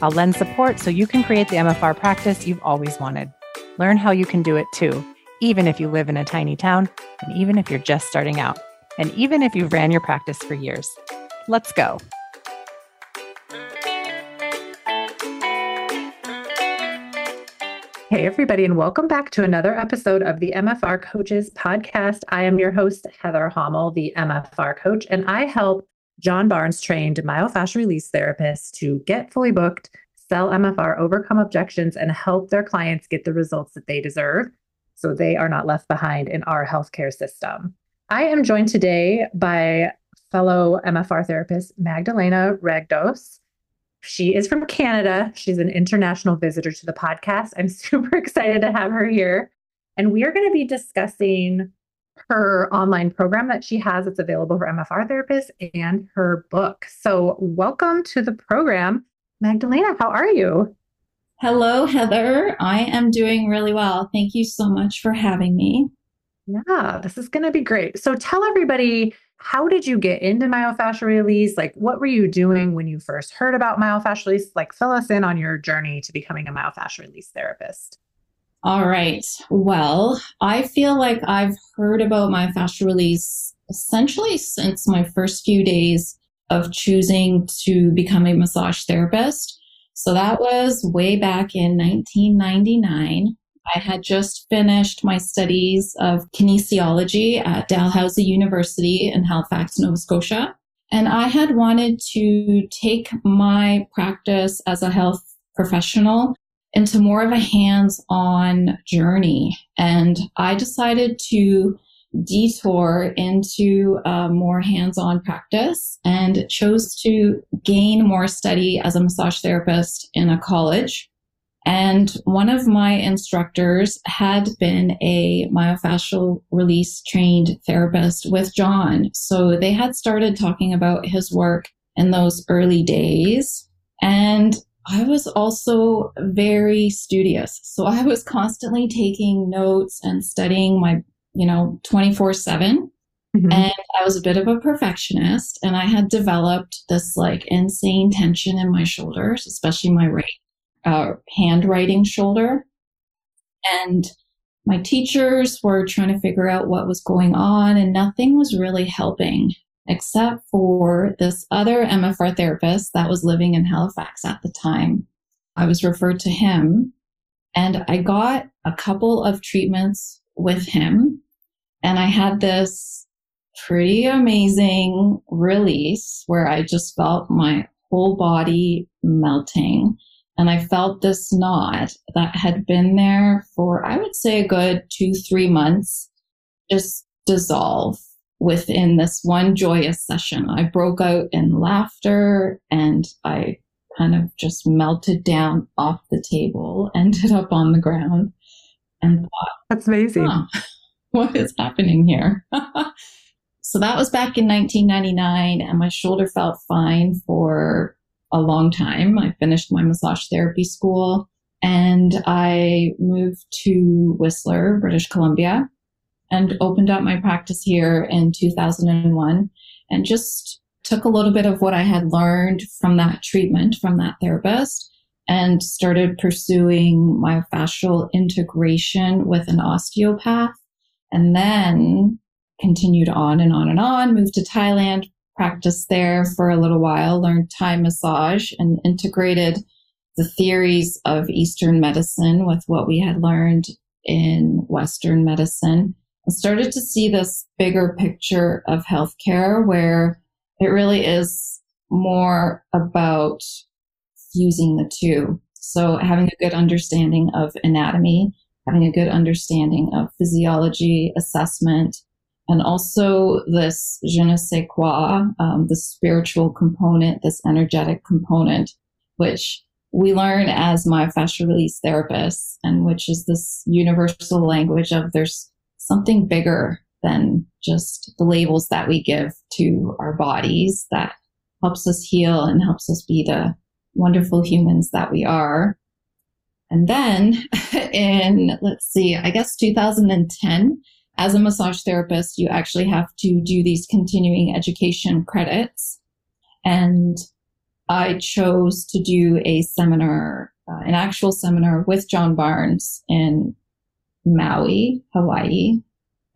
I'll lend support so you can create the MFR practice you've always wanted. Learn how you can do it too, even if you live in a tiny town, and even if you're just starting out, and even if you've ran your practice for years. Let's go. Hey, everybody, and welcome back to another episode of the MFR Coaches Podcast. I am your host, Heather Hommel, the MFR coach, and I help John Barnes trained myofascial release therapists to get fully booked, sell MFR, overcome objections, and help their clients get the results that they deserve so they are not left behind in our healthcare system. I am joined today by fellow MFR therapist Magdalena Regdos. She is from Canada. She's an international visitor to the podcast. I'm super excited to have her here. And we are going to be discussing her online program that she has that's available for MFR therapists and her book. So, welcome to the program. Magdalena, how are you? Hello, Heather. I am doing really well. Thank you so much for having me. Yeah, this is going to be great. So, tell everybody how did you get into myofascial release? Like, what were you doing when you first heard about myofascial release? Like, fill us in on your journey to becoming a myofascial release therapist. All right. Well, I feel like I've heard about myofascial release essentially since my first few days of choosing to become a massage therapist. So that was way back in 1999. I had just finished my studies of kinesiology at Dalhousie University in Halifax, Nova Scotia. And I had wanted to take my practice as a health professional into more of a hands on journey. And I decided to detour into a more hands on practice and chose to gain more study as a massage therapist in a college. And one of my instructors had been a myofascial release trained therapist with John. So they had started talking about his work in those early days. And I was also very studious. So I was constantly taking notes and studying my, you know, 24 7. Mm-hmm. And I was a bit of a perfectionist and I had developed this like insane tension in my shoulders, especially my right uh, handwriting shoulder. And my teachers were trying to figure out what was going on and nothing was really helping except for this other MFR therapist that was living in Halifax at the time. I was referred to him and I got a couple of treatments with him and I had this pretty amazing release where I just felt my whole body melting. And I felt this knot that had been there for, I would say, a good two, three months just dissolve within this one joyous session. I broke out in laughter and I kind of just melted down off the table, ended up on the ground, and thought, That's amazing. Huh, what is happening here? so that was back in 1999, and my shoulder felt fine for a long time. I finished my massage therapy school and I moved to Whistler, British Columbia and opened up my practice here in 2001 and just took a little bit of what I had learned from that treatment from that therapist and started pursuing myofascial integration with an osteopath and then continued on and on and on moved to Thailand practiced there for a little while learned Thai massage and integrated the theories of Eastern medicine with what we had learned in Western medicine started to see this bigger picture of healthcare where it really is more about fusing the two. So having a good understanding of anatomy, having a good understanding of physiology, assessment, and also this je ne sais quoi, um, the spiritual component, this energetic component, which we learn as myofascial release therapists, and which is this universal language of there's something bigger than just the labels that we give to our bodies that helps us heal and helps us be the wonderful humans that we are. And then in, let's see, I guess 2010, as a massage therapist, you actually have to do these continuing education credits. And I chose to do a seminar, uh, an actual seminar with John Barnes in Maui, Hawaii.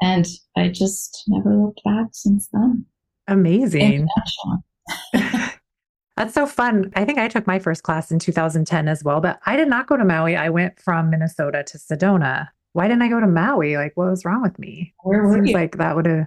And I just never looked back since then. Amazing. That's so fun. I think I took my first class in 2010 as well, but I did not go to Maui. I went from Minnesota to Sedona. Why didn't I go to Maui? Like, what was wrong with me? Where were Seems you? like that would have,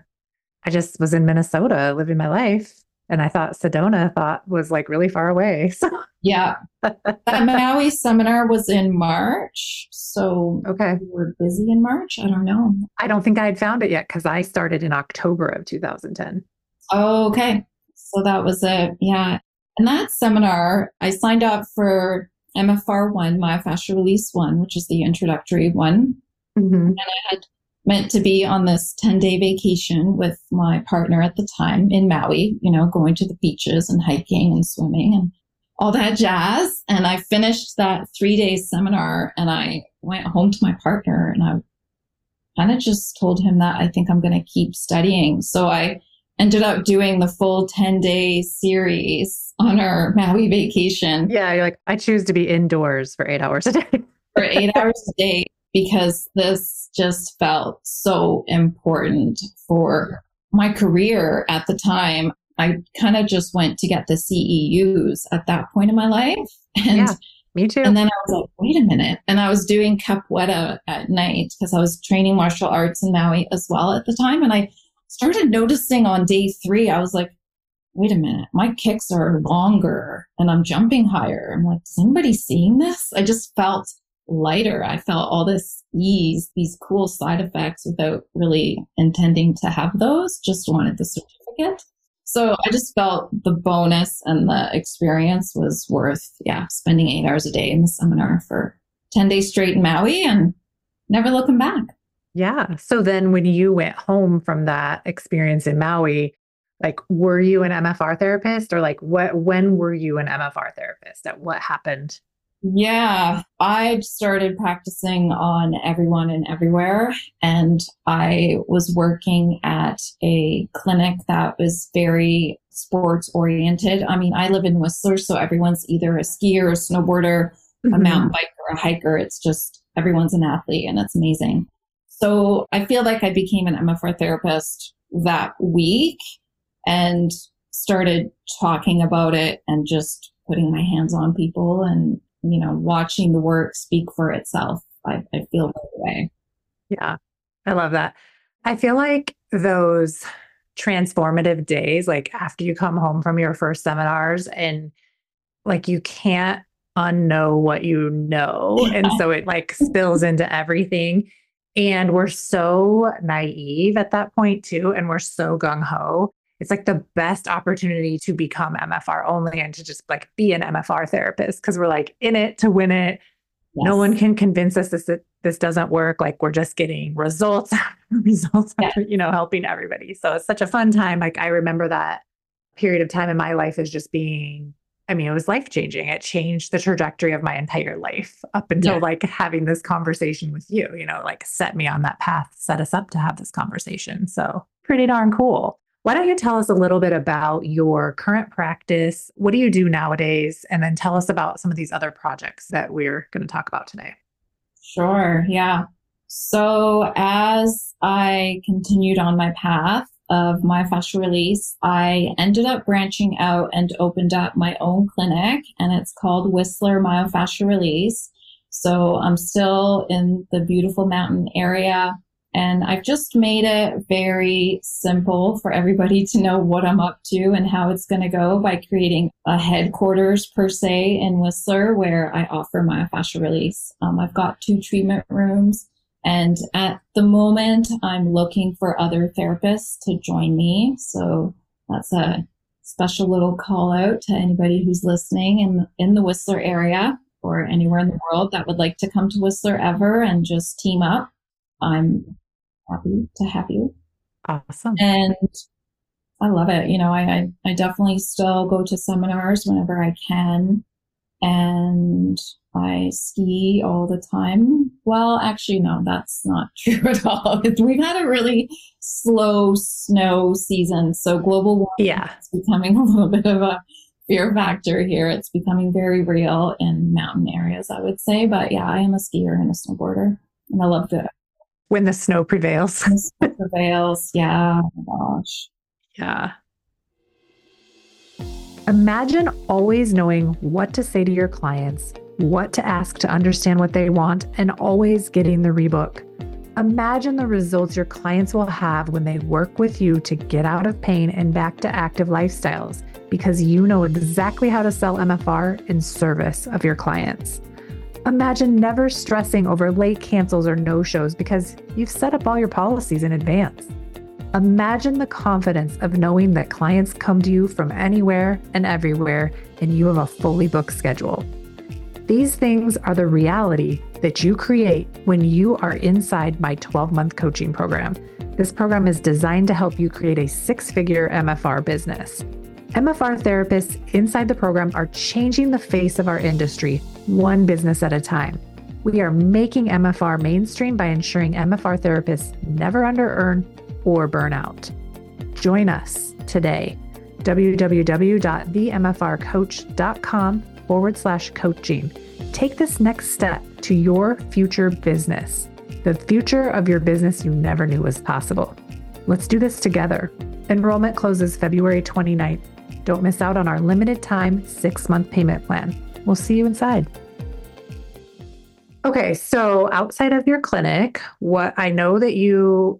I just was in Minnesota living my life. And I thought Sedona thought was like really far away. So, yeah. That Maui seminar was in March. So okay. we were busy in March. I don't know. I don't think I had found it yet because I started in October of 2010. Okay. So that was it. Yeah. And that seminar, I signed up for MFR one, myofascial release one, which is the introductory one. Mm-hmm. And I had meant to be on this 10 day vacation with my partner at the time in Maui, you know, going to the beaches and hiking and swimming and all that jazz. And I finished that three day seminar and I went home to my partner and I kind of just told him that I think I'm going to keep studying. So I ended up doing the full 10 day series on our Maui vacation. Yeah. You're like, I choose to be indoors for eight hours a day. for eight hours a day because this just felt so important for my career at the time. I kind of just went to get the CEUs at that point in my life. And, Yeah. Me too. and then I was like, wait a minute. And I was doing capoeira at night because I was training martial arts in Maui as well at the time. And I started noticing on day three, I was like, wait a minute, my kicks are longer and I'm jumping higher. I'm like, is anybody seeing this? I just felt lighter. I felt all this ease, these cool side effects without really intending to have those, just wanted the certificate. So I just felt the bonus and the experience was worth, yeah, spending eight hours a day in the seminar for 10 days straight in Maui and never looking back. Yeah. So then when you went home from that experience in Maui, like were you an MFR therapist or like what when were you an MFR therapist? At what happened? Yeah, I started practicing on everyone and everywhere. And I was working at a clinic that was very sports oriented. I mean, I live in Whistler, so everyone's either a skier, a snowboarder, a Mhm. mountain biker, a hiker. It's just everyone's an athlete and it's amazing. So I feel like I became an MFR therapist that week and started talking about it and just putting my hands on people and, you know, watching the work speak for itself. I, I feel that way. Yeah. I love that. I feel like those transformative days, like after you come home from your first seminars and like you can't unknow what you know. And so it like spills into everything. And we're so naive at that point too. And we're so gung ho. It's like the best opportunity to become MFR only and to just like be an MFR therapist because we're like in it to win it. No one can convince us this that this doesn't work. Like we're just getting results results Yeah. after you know helping everybody. So it's such a fun time. Like i remember that period of time in my life as just being i mean it was life changing it changed the trajectory of my entire life up until Yeah. like having this conversation with you you know like set me on that path set us up to have this conversation. So pretty darn cool why don't you tell us a little bit about your current practice? What do you do nowadays? And then tell us about some of these other projects that we're going to talk about today. Sure. Yeah. So as I continued on my path of myofascial release, I ended up branching out and opened up my own clinic and it's called Whistler Myofascial Release. So I'm still in the beautiful mountain area and I've just made it very simple for everybody to know what I'm up to and how it's going to go by creating a headquarters per se in Whistler where I offer myofascial release. Um, I've got two treatment rooms and at the moment I'm looking for other therapists to join me. So that's a special little call out to anybody who's listening in, in the Whistler area. or anywhere in the world that would like to come to Whistler ever and just team up, I'm happy to have you. Awesome. And I love it. You know, I, I, I definitely still go to seminars whenever I can. And I ski all the time. Well, actually, no, that's not true at all. We've had a really slow snow season. So global warming yeah. is becoming a little bit of a fear factor here. It's becoming very real in mountain areas, I would say. But yeah, I am a skier and a snowboarder and I love it. When the snow prevails. the snow prevails. Yeah. Oh my gosh. Yeah. Imagine always knowing what to say to your clients, what to ask to understand what they want, and always getting the rebook. Imagine the results your clients will have when they work with you to get out of pain and back to active lifestyles because you know exactly how to sell MFR in service of your clients. Imagine never stressing over late cancels or no shows because you've set up all your policies in advance. Imagine the confidence of knowing that clients come to you from anywhere and everywhere, and you have a fully booked schedule. These things are the reality that you create when you are inside my 12 month coaching program. This program is designed to help you create a six figure MFR business. MFR therapists inside the program are changing the face of our industry, one business at a time. We are making MFR mainstream by ensuring MFR therapists never under earn or burnout. Join us today. www.themfrcoach.com forward slash coaching. Take this next step to your future business, the future of your business you never knew was possible. Let's do this together. Enrollment closes February 29th. Don't miss out on our limited time six month payment plan. We'll see you inside. Okay, so outside of your clinic, what I know that you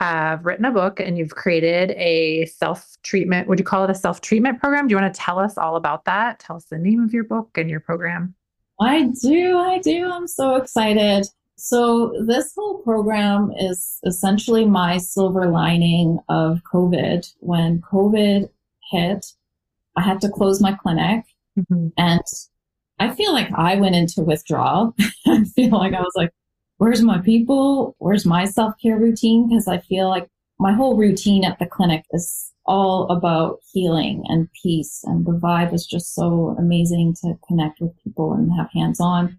have written a book and you've created a self treatment. Would you call it a self treatment program? Do you want to tell us all about that? Tell us the name of your book and your program. I do. I do. I'm so excited. So, this whole program is essentially my silver lining of COVID. When COVID hit, I had to close my clinic. Mm-hmm. And I feel like I went into withdrawal. I feel like I was like, where's my people? Where's my self care routine? Because I feel like my whole routine at the clinic is all about healing and peace. And the vibe is just so amazing to connect with people and have hands on.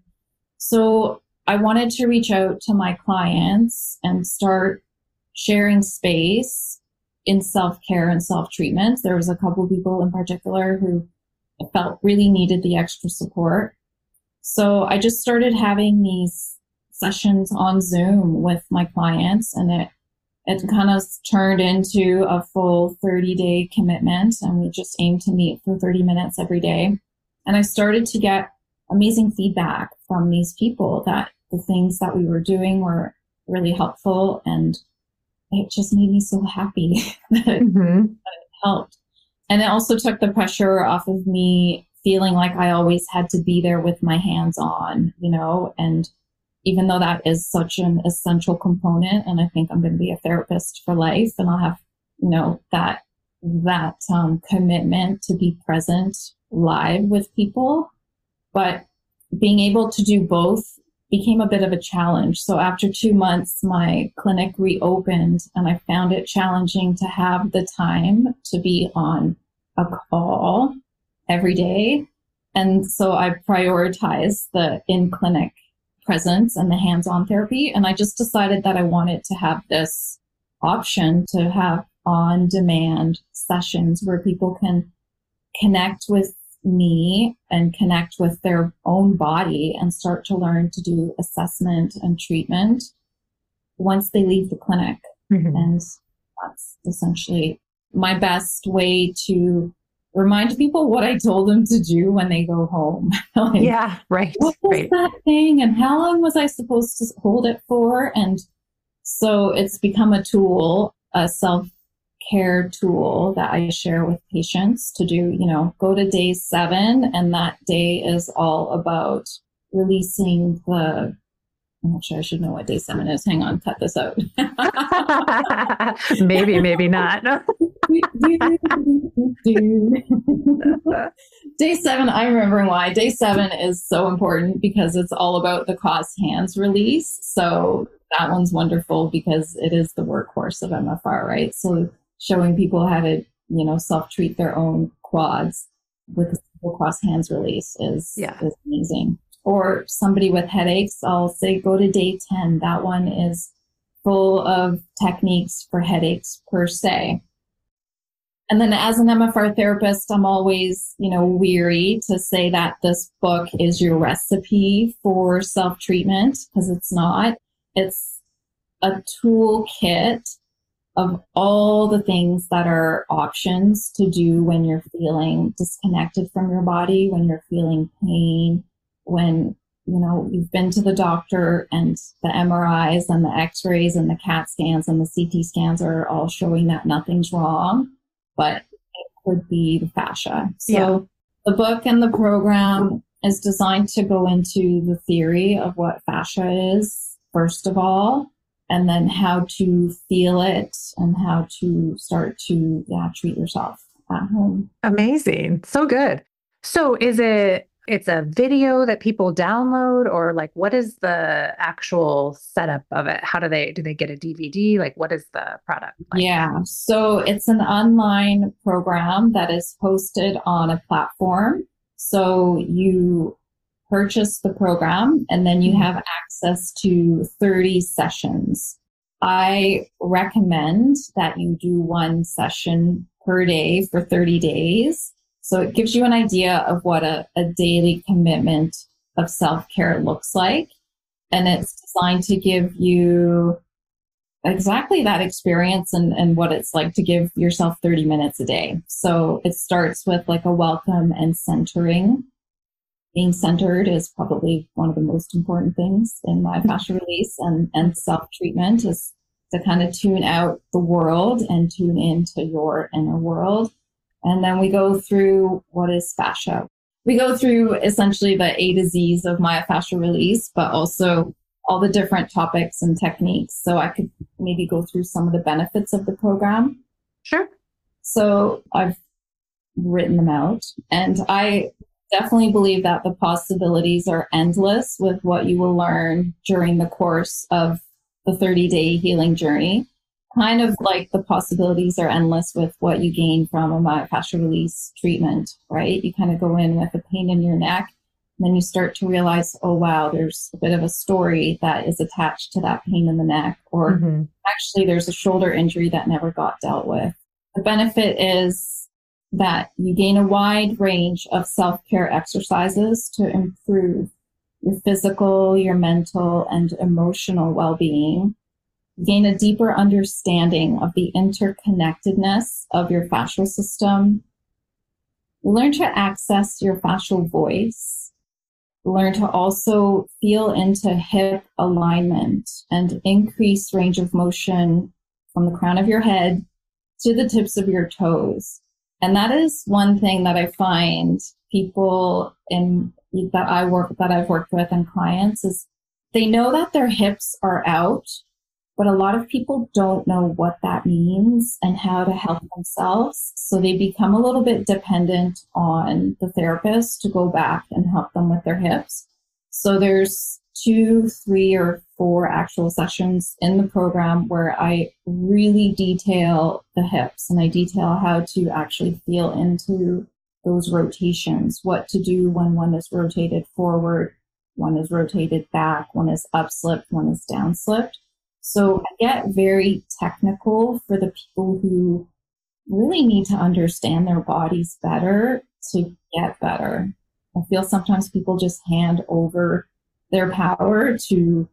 So I wanted to reach out to my clients and start sharing space in self care and self treatment. There was a couple people in particular who felt really needed the extra support. So I just started having these sessions on Zoom with my clients and it it kind of turned into a full 30 day commitment and we just aim to meet for 30 minutes every day. And I started to get amazing feedback from these people that the things that we were doing were really helpful and it just made me so happy that, it, mm-hmm. that it helped. And it also took the pressure off of me feeling like I always had to be there with my hands on, you know, and even though that is such an essential component and i think i'm going to be a therapist for life and i'll have you know that that um, commitment to be present live with people but being able to do both became a bit of a challenge so after two months my clinic reopened and i found it challenging to have the time to be on a call every day and so i prioritized the in clinic presence and the hands-on therapy. And I just decided that I wanted to have this option to have on-demand sessions where people can connect with me and connect with their own body and start to learn to do assessment and treatment once they leave the clinic. Mm-hmm. And that's essentially my best way to remind people what I told them to do when they go home. like, yeah, right. What was right. that thing and how long was I supposed to hold it for? And so it's become a tool, a self care tool that I share with patients to do, you know, go to day seven and that day is all about releasing the I'm not sure I should know what day seven is. Hang on, cut this out. maybe, maybe not. day seven, I'm remembering why. Day seven is so important because it's all about the cross hands release. So that one's wonderful because it is the workhorse of MFR, right? So showing people how to, you know, self treat their own quads with a simple cross hands release is, yeah. is amazing. Or somebody with headaches, I'll say go to day 10. That one is full of techniques for headaches per se. And then as an MFR therapist, I'm always, you know, weary to say that this book is your recipe for self-treatment because it's not. It's a toolkit of all the things that are options to do when you're feeling disconnected from your body, when you're feeling pain, when you know you've been to the doctor and the MRIs and the X-rays and the CAT scans and the CT scans are all showing that nothing's wrong but it could be the fascia. So yeah. the book and the program is designed to go into the theory of what fascia is, first of all, and then how to feel it and how to start to yeah, treat yourself at home. Amazing. So good. So is it it's a video that people download or like what is the actual setup of it how do they do they get a dvd like what is the product like? yeah so it's an online program that is hosted on a platform so you purchase the program and then you mm-hmm. have access to 30 sessions i recommend that you do one session per day for 30 days so it gives you an idea of what a, a daily commitment of self care looks like. And it's designed to give you exactly that experience and, and what it's like to give yourself 30 minutes a day. So it starts with like a welcome and centering. Being centered is probably one of the most important things in my mm-hmm. fascia release and, and self treatment is to kind of tune out the world and tune into your inner world and then we go through what is fascia. We go through essentially the A to Z's of myofascial release, but also all the different topics and techniques. So I could maybe go through some of the benefits of the program. Sure. So I've written them out and I definitely believe that the possibilities are endless with what you will learn during the course of the 30 day healing journey kind of like the possibilities are endless with what you gain from a myofascial release treatment, right? You kind of go in with a pain in your neck, and then you start to realize, oh wow, there's a bit of a story that is attached to that pain in the neck, or mm-hmm. actually there's a shoulder injury that never got dealt with. The benefit is that you gain a wide range of self-care exercises to improve your physical, your mental, and emotional well-being gain a deeper understanding of the interconnectedness of your fascial system. Learn to access your fascial voice. Learn to also feel into hip alignment and increase range of motion from the crown of your head to the tips of your toes. And that is one thing that I find people in that I work that I've worked with and clients is they know that their hips are out but a lot of people don't know what that means and how to help themselves. So they become a little bit dependent on the therapist to go back and help them with their hips. So there's two, three, or four actual sessions in the program where I really detail the hips and I detail how to actually feel into those rotations, what to do when one is rotated forward, one is rotated back, one is up slipped, one is down slipped. So I get very technical for the people who really need to understand their bodies better to get better. I feel sometimes people just hand over their power to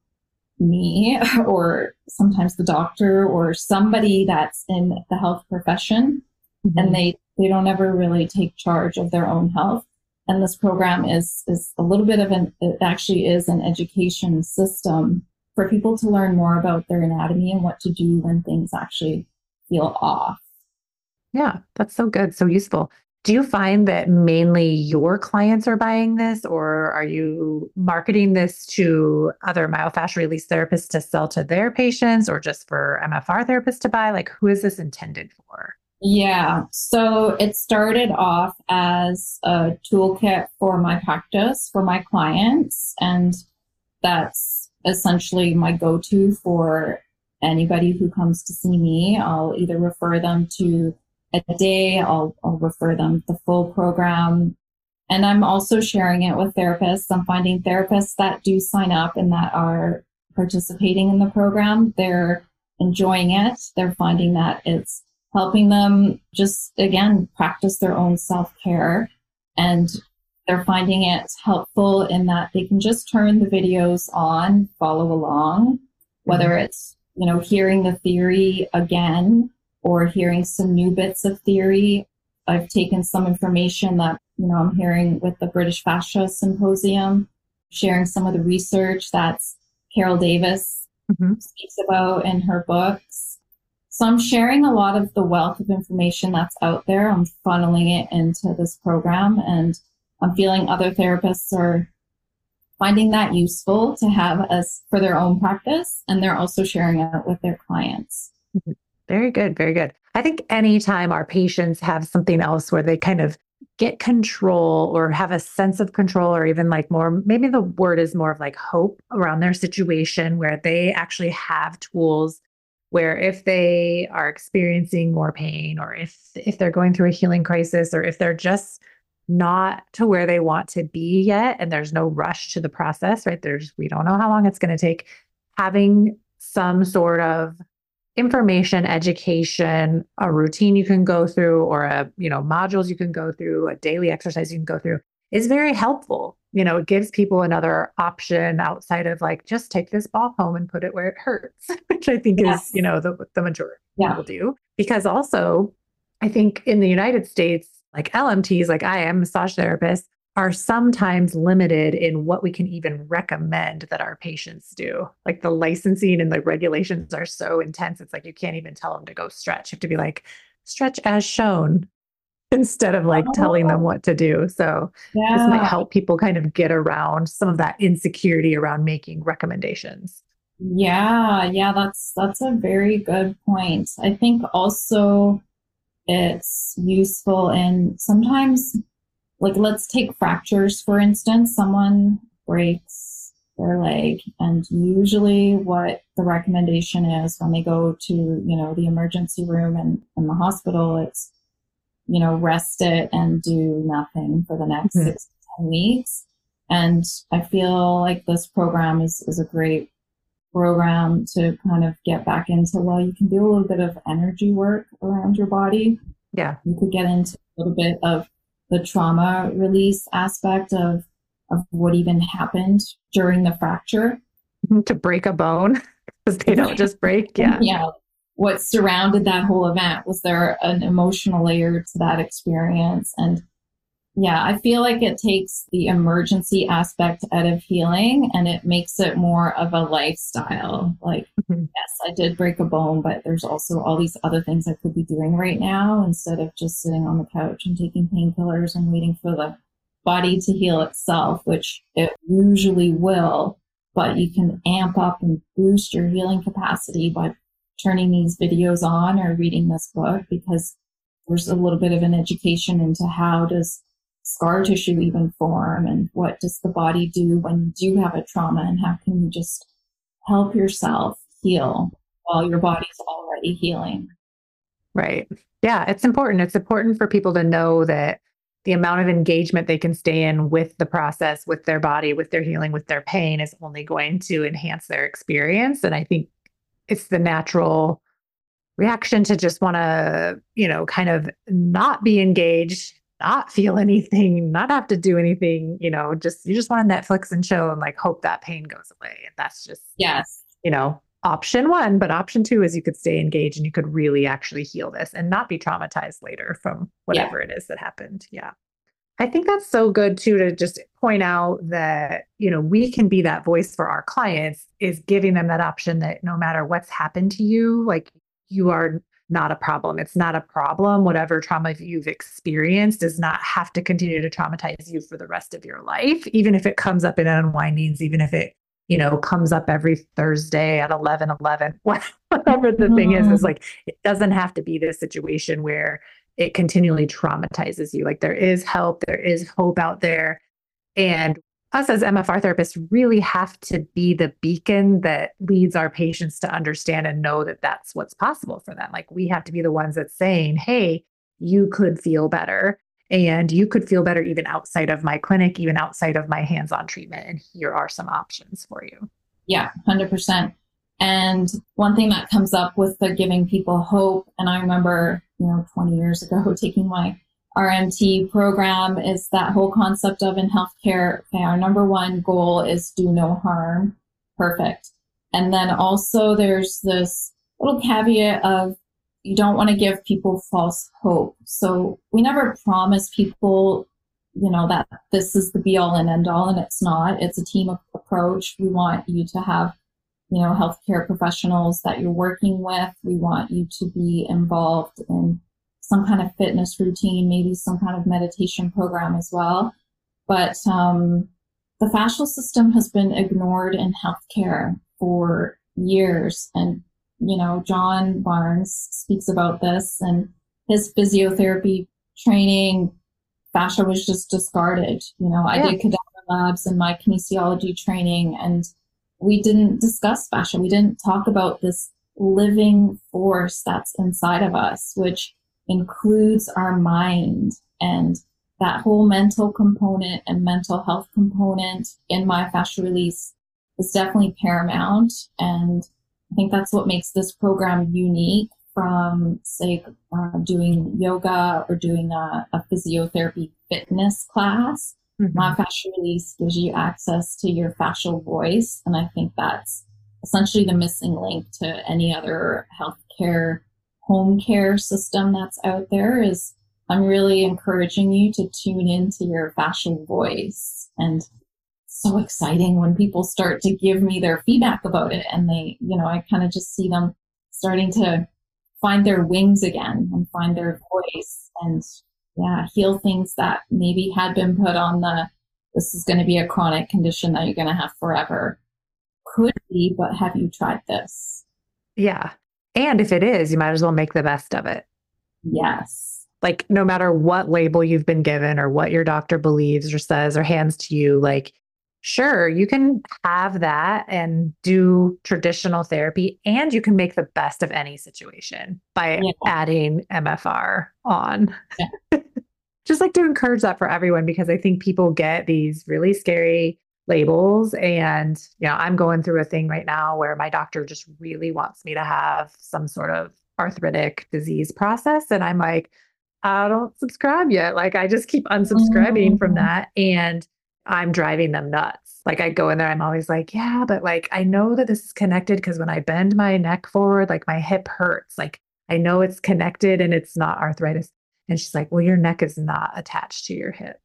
me or sometimes the doctor or somebody that's in the health profession mm-hmm. and they they don't ever really take charge of their own health and this program is is a little bit of an it actually is an education system for people to learn more about their anatomy and what to do when things actually feel off. Yeah, that's so good, so useful. Do you find that mainly your clients are buying this, or are you marketing this to other myofascial release therapists to sell to their patients, or just for MFR therapists to buy? Like, who is this intended for? Yeah. So it started off as a toolkit for my practice for my clients. And that's essentially my go to for anybody who comes to see me. I'll either refer them to a day, I'll, I'll refer them the full program. And I'm also sharing it with therapists. I'm finding therapists that do sign up and that are participating in the program. They're enjoying it. They're finding that it's helping them just, again, practice their own self care. And they're finding it helpful in that they can just turn the videos on, follow along, whether mm-hmm. it's, you know, hearing the theory again or hearing some new bits of theory. I've taken some information that, you know, I'm hearing with the British Fascia Symposium, sharing some of the research that's Carol Davis mm-hmm. speaks about in her books so I'm sharing a lot of the wealth of information that's out there. I'm funneling it into this program and I'm feeling other therapists are finding that useful to have as for their own practice and they're also sharing it with their clients. Mm-hmm. Very good, very good. I think anytime our patients have something else where they kind of get control or have a sense of control or even like more maybe the word is more of like hope around their situation where they actually have tools where if they are experiencing more pain or if if they're going through a healing crisis or if they're just not to where they want to be yet and there's no rush to the process right there's we don't know how long it's going to take having some sort of information education a routine you can go through or a you know modules you can go through a daily exercise you can go through is very helpful you know, it gives people another option outside of like just take this ball home and put it where it hurts, which I think yes. is, you know, the the majority yeah. people do. Because also, I think in the United States, like LMTs, like I am massage therapists, are sometimes limited in what we can even recommend that our patients do. Like the licensing and the regulations are so intense. It's like you can't even tell them to go stretch. You have to be like, stretch as shown instead of like oh. telling them oh. what to do. So yeah. this might help people kind of get around some of that insecurity around making recommendations. Yeah, yeah, that's that's a very good point. I think also it's useful and sometimes like let's take fractures for instance, someone breaks their leg and usually what the recommendation is when they go to, you know, the emergency room and in the hospital, it's you know, rest it and do nothing for the next mm-hmm. six to 10 weeks. And I feel like this program is, is a great program to kind of get back into, well, you can do a little bit of energy work around your body. Yeah. You could get into a little bit of the trauma release aspect of, of what even happened during the fracture. To break a bone because they don't just break. Yeah. Yeah what surrounded that whole event was there an emotional layer to that experience and yeah i feel like it takes the emergency aspect out of healing and it makes it more of a lifestyle like mm-hmm. yes i did break a bone but there's also all these other things i could be doing right now instead of just sitting on the couch and taking painkillers and waiting for the body to heal itself which it usually will but you can amp up and boost your healing capacity by turning these videos on or reading this book because there's a little bit of an education into how does scar tissue even form and what does the body do when you do have a trauma and how can you just help yourself heal while your body's already healing. Right. Yeah, it's important. It's important for people to know that the amount of engagement they can stay in with the process, with their body, with their healing, with their pain is only going to enhance their experience. And I think it's the natural reaction to just want to, you know, kind of not be engaged, not feel anything, not have to do anything, you know, just you just want to Netflix and chill and like hope that pain goes away. And that's just yes, you know, option one. But option two is you could stay engaged and you could really actually heal this and not be traumatized later from whatever yeah. it is that happened. Yeah. I think that's so good too to just point out that, you know, we can be that voice for our clients is giving them that option that no matter what's happened to you, like you are not a problem. It's not a problem. Whatever trauma you've experienced does not have to continue to traumatize you for the rest of your life, even if it comes up in unwindings, even if it you know, comes up every Thursday at 11 11, whatever the thing is, is mm-hmm. like, it doesn't have to be this situation where it continually traumatizes you. Like, there is help, there is hope out there. And us as MFR therapists really have to be the beacon that leads our patients to understand and know that that's what's possible for them. Like, we have to be the ones that's saying, hey, you could feel better and you could feel better even outside of my clinic, even outside of my hands on treatment. And here are some options for you. Yeah, 100%. And one thing that comes up with the giving people hope, and I remember, you know, 20 years ago taking my RMT program is that whole concept of in healthcare, okay, our number one goal is do no harm. Perfect. And then also there's this little caveat of you don't want to give people false hope. So we never promise people, you know, that this is the be all and end all, and it's not. It's a team approach. We want you to have, you know, healthcare professionals that you're working with. We want you to be involved in some kind of fitness routine, maybe some kind of meditation program as well. But um, the fascial system has been ignored in healthcare for years, and you know, John Barnes speaks about this and his physiotherapy training, fascia was just discarded. You know, I did cadaver labs and my kinesiology training and we didn't discuss fascia. We didn't talk about this living force that's inside of us, which includes our mind and that whole mental component and mental health component in myofascial release is definitely paramount. And I think that's what makes this program unique from, say, uh, doing yoga or doing a, a physiotherapy fitness class. Mm-hmm. Myofascial release gives you access to your fascial voice. And I think that's essentially the missing link to any other healthcare home care system that's out there is I'm really encouraging you to tune into your fascial voice and so exciting when people start to give me their feedback about it and they, you know, I kind of just see them starting to find their wings again and find their voice and yeah, heal things that maybe had been put on the this is going to be a chronic condition that you're going to have forever. Could be, but have you tried this? Yeah. And if it is, you might as well make the best of it. Yes. Like no matter what label you've been given or what your doctor believes or says or hands to you, like sure, you can have that and do traditional therapy, and you can make the best of any situation by yeah. adding MFR on. Yeah. Just like to encourage that for everyone because I think people get these really scary labels. And, you know, I'm going through a thing right now where my doctor just really wants me to have some sort of arthritic disease process. And I'm like, I don't subscribe yet. Like I just keep unsubscribing from mm. that. And I'm driving them nuts. Like I go in there, I'm always like, yeah, but like I know that this is connected because when I bend my neck forward, like my hip hurts. Like I know it's connected and it's not arthritis. And she's like, well, your neck is not attached to your hip.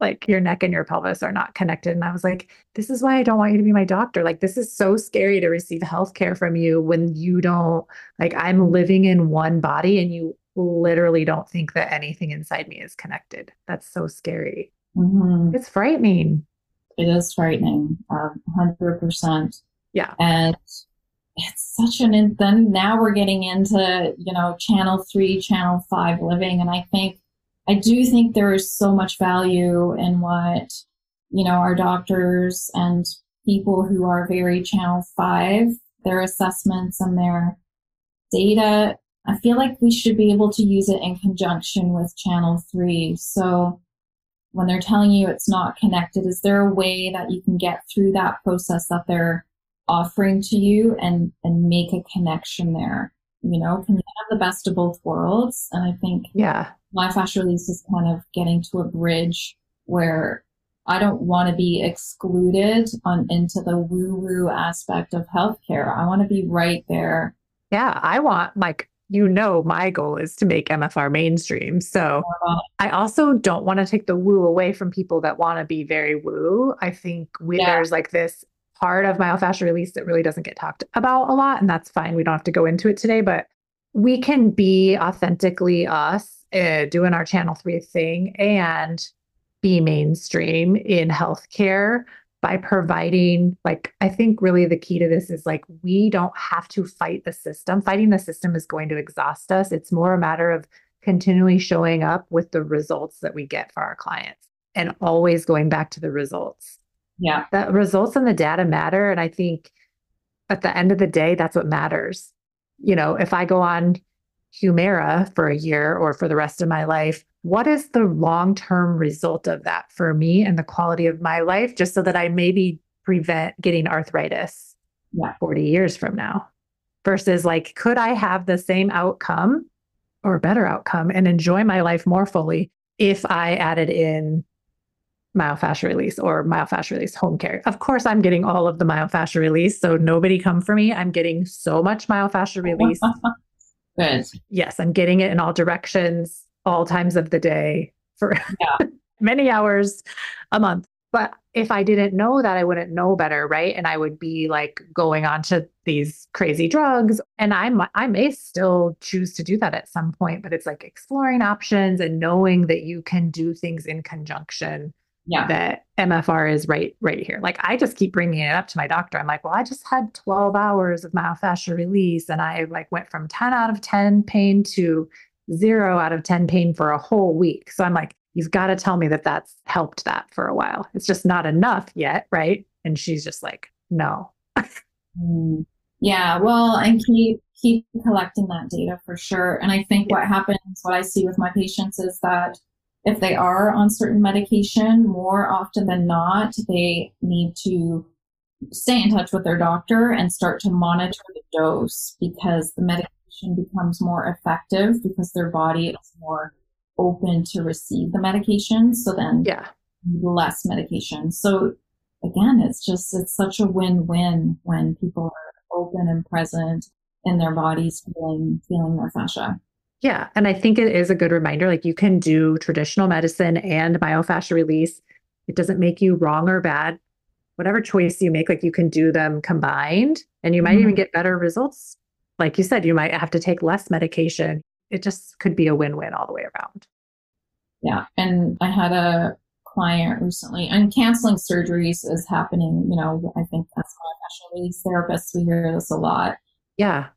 Like your neck and your pelvis are not connected. And I was like, this is why I don't want you to be my doctor. Like, this is so scary to receive health care from you when you don't, like, I'm living in one body and you literally don't think that anything inside me is connected. That's so scary. Mm-hmm. It's frightening. It is frightening, um, 100%. Yeah. And it's such an, then now we're getting into, you know, channel three, channel five living. And I think, I do think there is so much value in what, you know, our doctors and people who are very channel five, their assessments and their data. I feel like we should be able to use it in conjunction with channel three. So, when they're telling you it's not connected, is there a way that you can get through that process that they're offering to you and, and make a connection there? You know, can you have the best of both worlds? And I think yeah, myofascial release is kind of getting to a bridge where I don't want to be excluded on into the woo woo aspect of healthcare. I want to be right there. Yeah, I want like you know my goal is to make MFR mainstream. So. I also don't want to take the woo away from people that want to be very woo. I think we, yeah. there's like this part of myofascial release that really doesn't get talked about a lot, and that's fine. We don't have to go into it today, but we can be authentically us, uh, doing our channel three thing, and be mainstream in healthcare by providing like i think really the key to this is like we don't have to fight the system. Fighting the system is going to exhaust us. It's more a matter of continually showing up with the results that we get for our clients and always going back to the results. Yeah. The results and the data matter and i think at the end of the day that's what matters you know if i go on humira for a year or for the rest of my life what is the long term result of that for me and the quality of my life, just so that I maybe prevent getting arthritis yeah. 40 years from now? Versus, like, could I have the same outcome or better outcome and enjoy my life more fully if I added in myofascial release or myofascial release home care? Of course, I'm getting all of the myofascial release. So nobody come for me. I'm getting so much myofascial release. Good. Yes, I'm getting it in all directions all times of the day for yeah. many hours a month. But if I didn't know that, I wouldn't know better, right? And I would be like going on to these crazy drugs. And I I may still choose to do that at some point, but it's like exploring options and knowing that you can do things in conjunction. Yeah. That MFR is right right here. Like I just keep bringing it up to my doctor. I'm like, well, I just had 12 hours of myofascial release, and I like went from 10 out of 10 pain to zero out of 10 pain for a whole week. So I'm like, you've got to tell me that that's helped that for a while. It's just not enough yet. Right. And she's just like, no. mm. Yeah. Well, and keep, keep collecting that data for sure. And I think what happens, what I see with my patients is that if they are on certain medication, more often than not, they need to stay in touch with their doctor and start to monitor the dose because the medication becomes more effective because their body is more open to receive the medication. So then yeah. less medication. So again, it's just, it's such a win-win when people are open and present in their bodies feeling, feeling their fascia. Yeah. And I think it is a good reminder. Like you can do traditional medicine and myofascial release. It doesn't make you wrong or bad. Whatever choice you make, like you can do them combined and you might mm-hmm. even get better results like you said, you might have to take less medication. It just could be a win win all the way around. Yeah. And I had a client recently, and canceling surgeries is happening. You know, I think as myofascial release therapists, we hear this a lot. Yeah.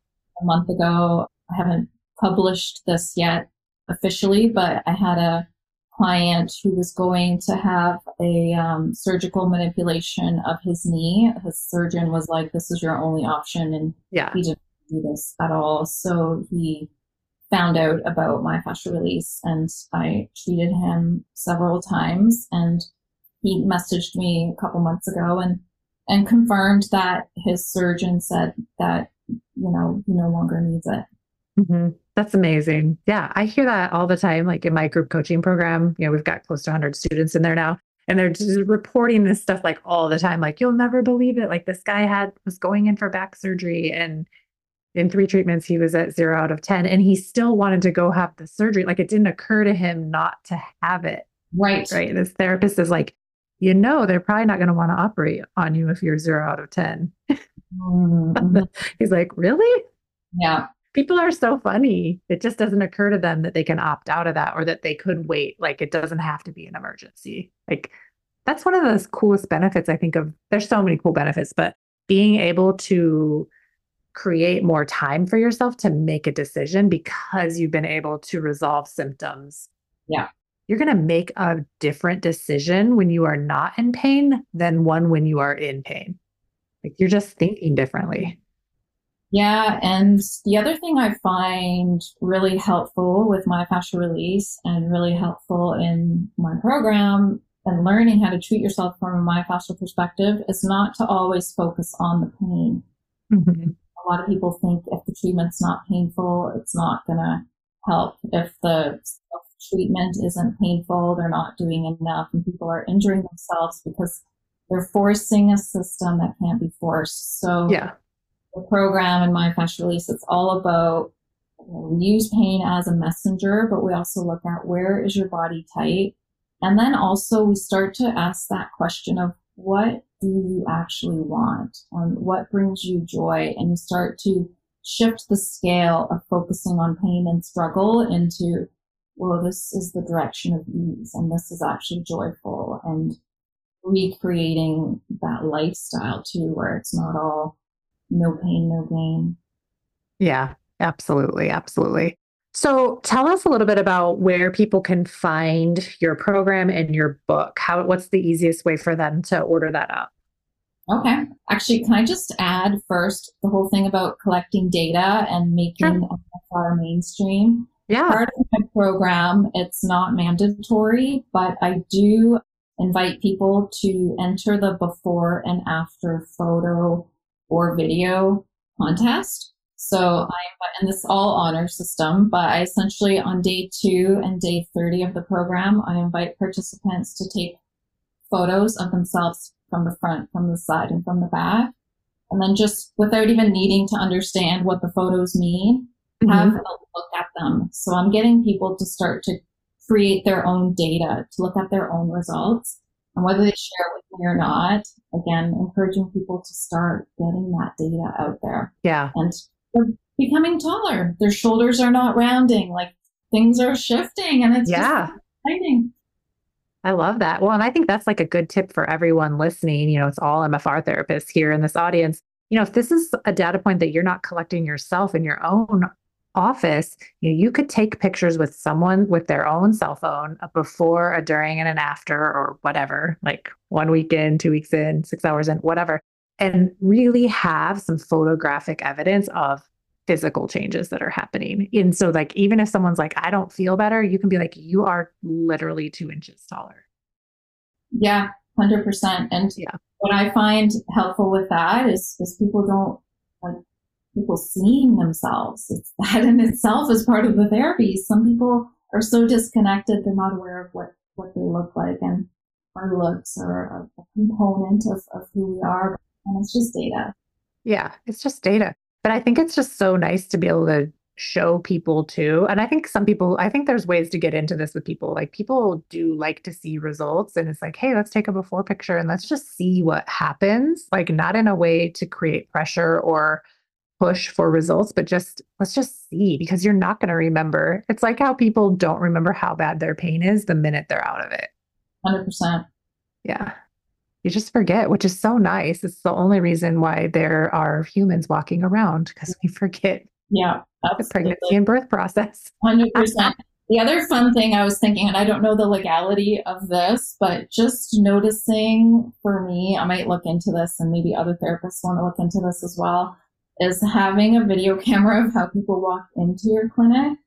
A month ago, I haven't published this yet officially, but I had a client who was going to have a um, surgical manipulation of his knee. His surgeon was like, "This is your only option," and yeah. he didn't do this at all. So he found out about myofascial release and I treated him several times and he messaged me a couple months ago and and confirmed that his surgeon said that you know he no longer needs it. Mm-hmm. That's amazing. Yeah, I hear that all the time. Like in my group coaching program, you know, we've got close to 100 students in there now, and they're just reporting this stuff like all the time. Like you'll never believe it. Like this guy had was going in for back surgery, and in three treatments, he was at zero out of 10, and he still wanted to go have the surgery. Like it didn't occur to him not to have it. Right. Right. This therapist is like, you know, they're probably not going to want to operate on you if you're zero out of 10. Mm-hmm. He's like, really? Yeah. People are so funny. It just doesn't occur to them that they can opt out of that or that they could wait. Like it doesn't have to be an emergency. Like that's one of the coolest benefits I think of. There's so many cool benefits, but being able to create more time for yourself to make a decision because you've been able to resolve symptoms. Yeah. You're going to make a different decision when you are not in pain than one when you are in pain. Like you're just thinking differently. Yeah. And the other thing I find really helpful with myofascial release and really helpful in my program and learning how to treat yourself from a myofascial perspective is not to always focus on the pain. Mm-hmm a lot of people think if the treatment's not painful, it's not going to help. If the treatment isn't painful, they're not doing enough, and people are injuring themselves because they're forcing a system that can't be forced. So, yeah, the program and myofascial release, it's all about we use pain as a messenger, but we also look at where is your body tight, and then also we start to ask that question of what do you actually want? Um, what brings you joy? And you start to shift the scale of focusing on pain and struggle into, well, this is the direction of ease and this is actually joyful. And recreating that lifestyle too, where it's not all no pain, no gain. Yeah, absolutely. Absolutely. So tell us a little bit about where people can find your program and your book. How what's the easiest way for them to order that up? Okay. Actually, can I just add first the whole thing about collecting data and making sure. our mainstream? Yeah. Part of my program, it's not mandatory, but I do invite people to enter the before and after photo or video contest. So I, and this all honor system, but I essentially on day two and day 30 of the program, I invite participants to take photos of themselves from the front, from the side, and from the back. And then just without even needing to understand what the photos mean, mm-hmm. have a look at them. So I'm getting people to start to create their own data, to look at their own results. And whether they share it with me or not, again, encouraging people to start getting that data out there. Yeah. And they're becoming taller. Their shoulders are not rounding. Like things are shifting and it's yeah. exciting. I love that. Well, and I think that's like a good tip for everyone listening. You know, it's all MFR therapists here in this audience. You know, if this is a data point that you're not collecting yourself in your own office, you, know, you could take pictures with someone with their own cell phone, a before, a during, and an after, or whatever, like one week in, two weeks in, six hours in, whatever, and really have some photographic evidence of physical changes that are happening. And so, like, even if someone's like, I don't feel better, you can be like, you are literally two inches taller. Yeah, 100%. And yeah. what I find helpful with that is, is people don't like people seeing themselves. It's that in itself is part of the therapy. Some people are so disconnected, they're not aware of what, what they look like. And our looks are a, component of, of who we are. And it's just data. Yeah, it's just data. But I think it's just so nice to be able to show people too. And I think some people, I think there's ways to get into this with people. Like people do like to see results and it's like, hey, let's take a before picture and let's just see what happens. Like not in a way to create pressure or push for results, but just let's just see because you're not going to remember. It's like how people don't remember how bad their pain is the minute they're out of it. 100%. Yeah you just forget, which is so nice. It's the only reason why there are humans walking around because we forget yeah, the pregnancy and birth process. 100%. the other fun thing I was thinking, and I don't know the legality of this, but just noticing for me, I might look into this and maybe other therapists want to look into this as well, is having a video camera of how people walk into your clinic.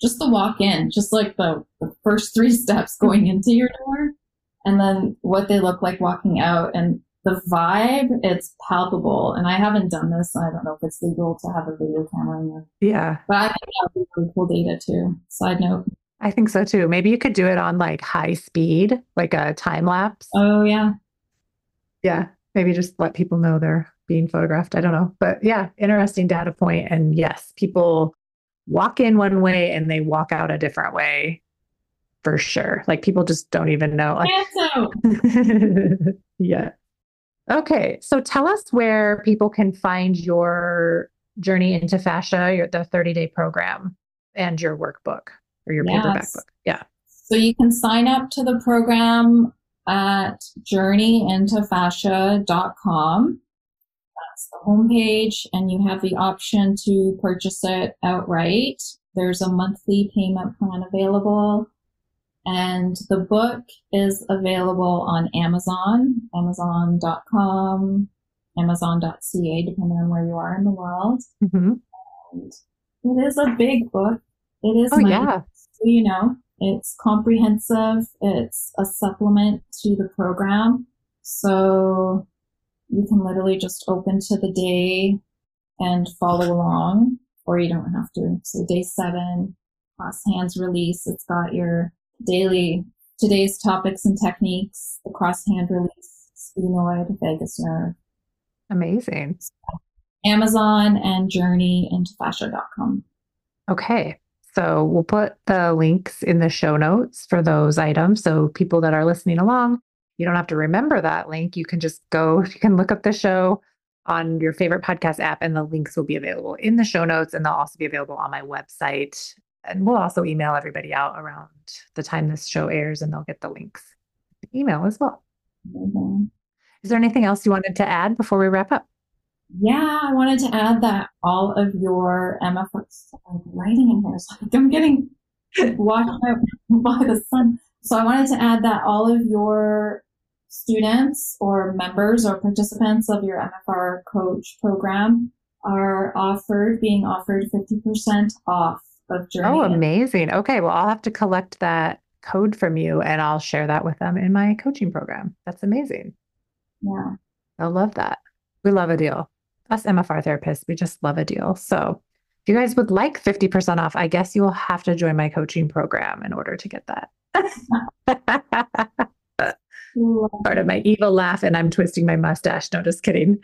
Just the walk in, just like the, the first three steps going into your door and then what they look like walking out and the vibe it's palpable. And i haven't done this i don't know if it's legal to have a video camera in there. Yeah. But i think that would be really cool data too. Side note. I think so too. Maybe you could do it on like high speed like a time lapse. Oh yeah. Yeah. Maybe just let people know they're being photographed i don't know but yeah interesting data point. and yes people walk in one way and they walk out a different way for sure. Like people just don't even know. Like, yeah. Okay. So tell us where people can find your journey into fascia, your, the 30 day program, and your workbook or your yes. paperback book. Yeah. So you can sign up to the program at journeyintofascia.com. That's the homepage, and you have the option to purchase it outright. There's a monthly payment plan available. And the book is available on Amazon, amazon.com, amazon.ca, depending on where you are in the world. Mm-hmm. And it is a big book. It is, oh, yeah. you know, it's comprehensive. It's a supplement to the program. So you can literally just open to the day and follow along, or you don't have to. So day seven, cross hands release. It's got your daily today's topics and techniques, the cross hand release, sphenoid, vagus nerve. Amazing. Amazon and journey into fascia.com. Okay. So we'll put the links in the show notes for those items. So people that are listening along, you don't have to remember that link. You can just go, you can look up the show on your favorite podcast app, and the links will be available in the show notes, and they'll also be available on my website and we'll also email everybody out around the time this show airs and they'll get the links email as well Amazing. Is there anything else you wanted to add before we wrap up? Yeah, I wanted to add that all of your um, MFR writing in here, so I'm getting washed out by the sun. So I wanted to add that all of your students or members or participants of your MFR coach program are offered, being offered 50% off of Journey. Oh, amazing. Okay. Well, I'll have to collect that code from you and I'll share that with them in my coaching program. That's amazing. Yeah. I love that. We love a deal. Us MFR therapists, we just love a deal. So if you guys would like 50% off, I guess you will have to join my coaching program in order to get that. Part of my evil laugh, and I'm twisting my mustache. No, just kidding.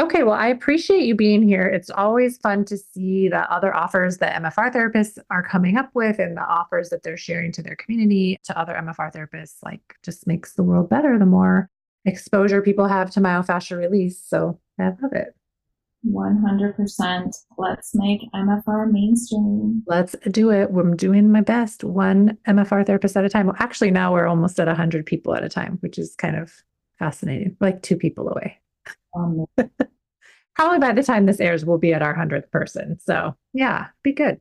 Okay, well, I appreciate you being here. It's always fun to see the other offers that MFR therapists are coming up with and the offers that they're sharing to their community, to other MFR therapists. Like, just makes the world better the more exposure people have to myofascial release. So I love it. 100%. Let's make MFR mainstream. Let's do it. I'm doing my best, one MFR therapist at a time. Well, actually, now we're almost at 100 people at a time, which is kind of fascinating, like two people away. Um, Probably by the time this airs, we'll be at our 100th person. So, yeah, be good.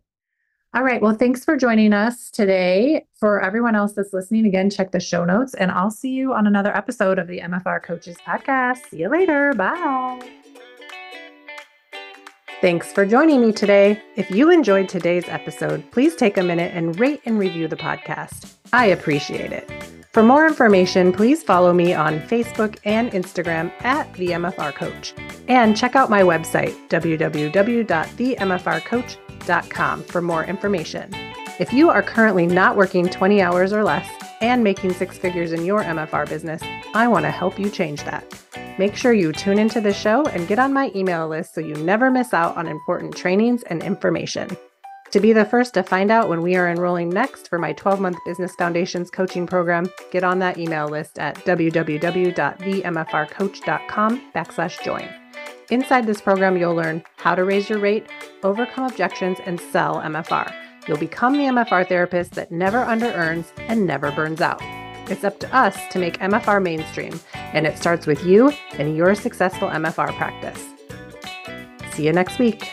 All right. Well, thanks for joining us today. For everyone else that's listening, again, check the show notes and I'll see you on another episode of the MFR Coaches Podcast. See you later. Bye. Thanks for joining me today. If you enjoyed today's episode, please take a minute and rate and review the podcast. I appreciate it. For more information, please follow me on Facebook and Instagram at the MFR Coach. And check out my website, www.themfrcoach.com, for more information. If you are currently not working 20 hours or less and making six figures in your MFR business, I want to help you change that. Make sure you tune into the show and get on my email list so you never miss out on important trainings and information. To be the first to find out when we are enrolling next for my 12 month Business Foundations coaching program, get on that email list at www.themfrcoach.com backslash join. Inside this program, you'll learn how to raise your rate, overcome objections, and sell MFR. You'll become the MFR therapist that never under earns and never burns out. It's up to us to make MFR mainstream, and it starts with you and your successful MFR practice. See you next week.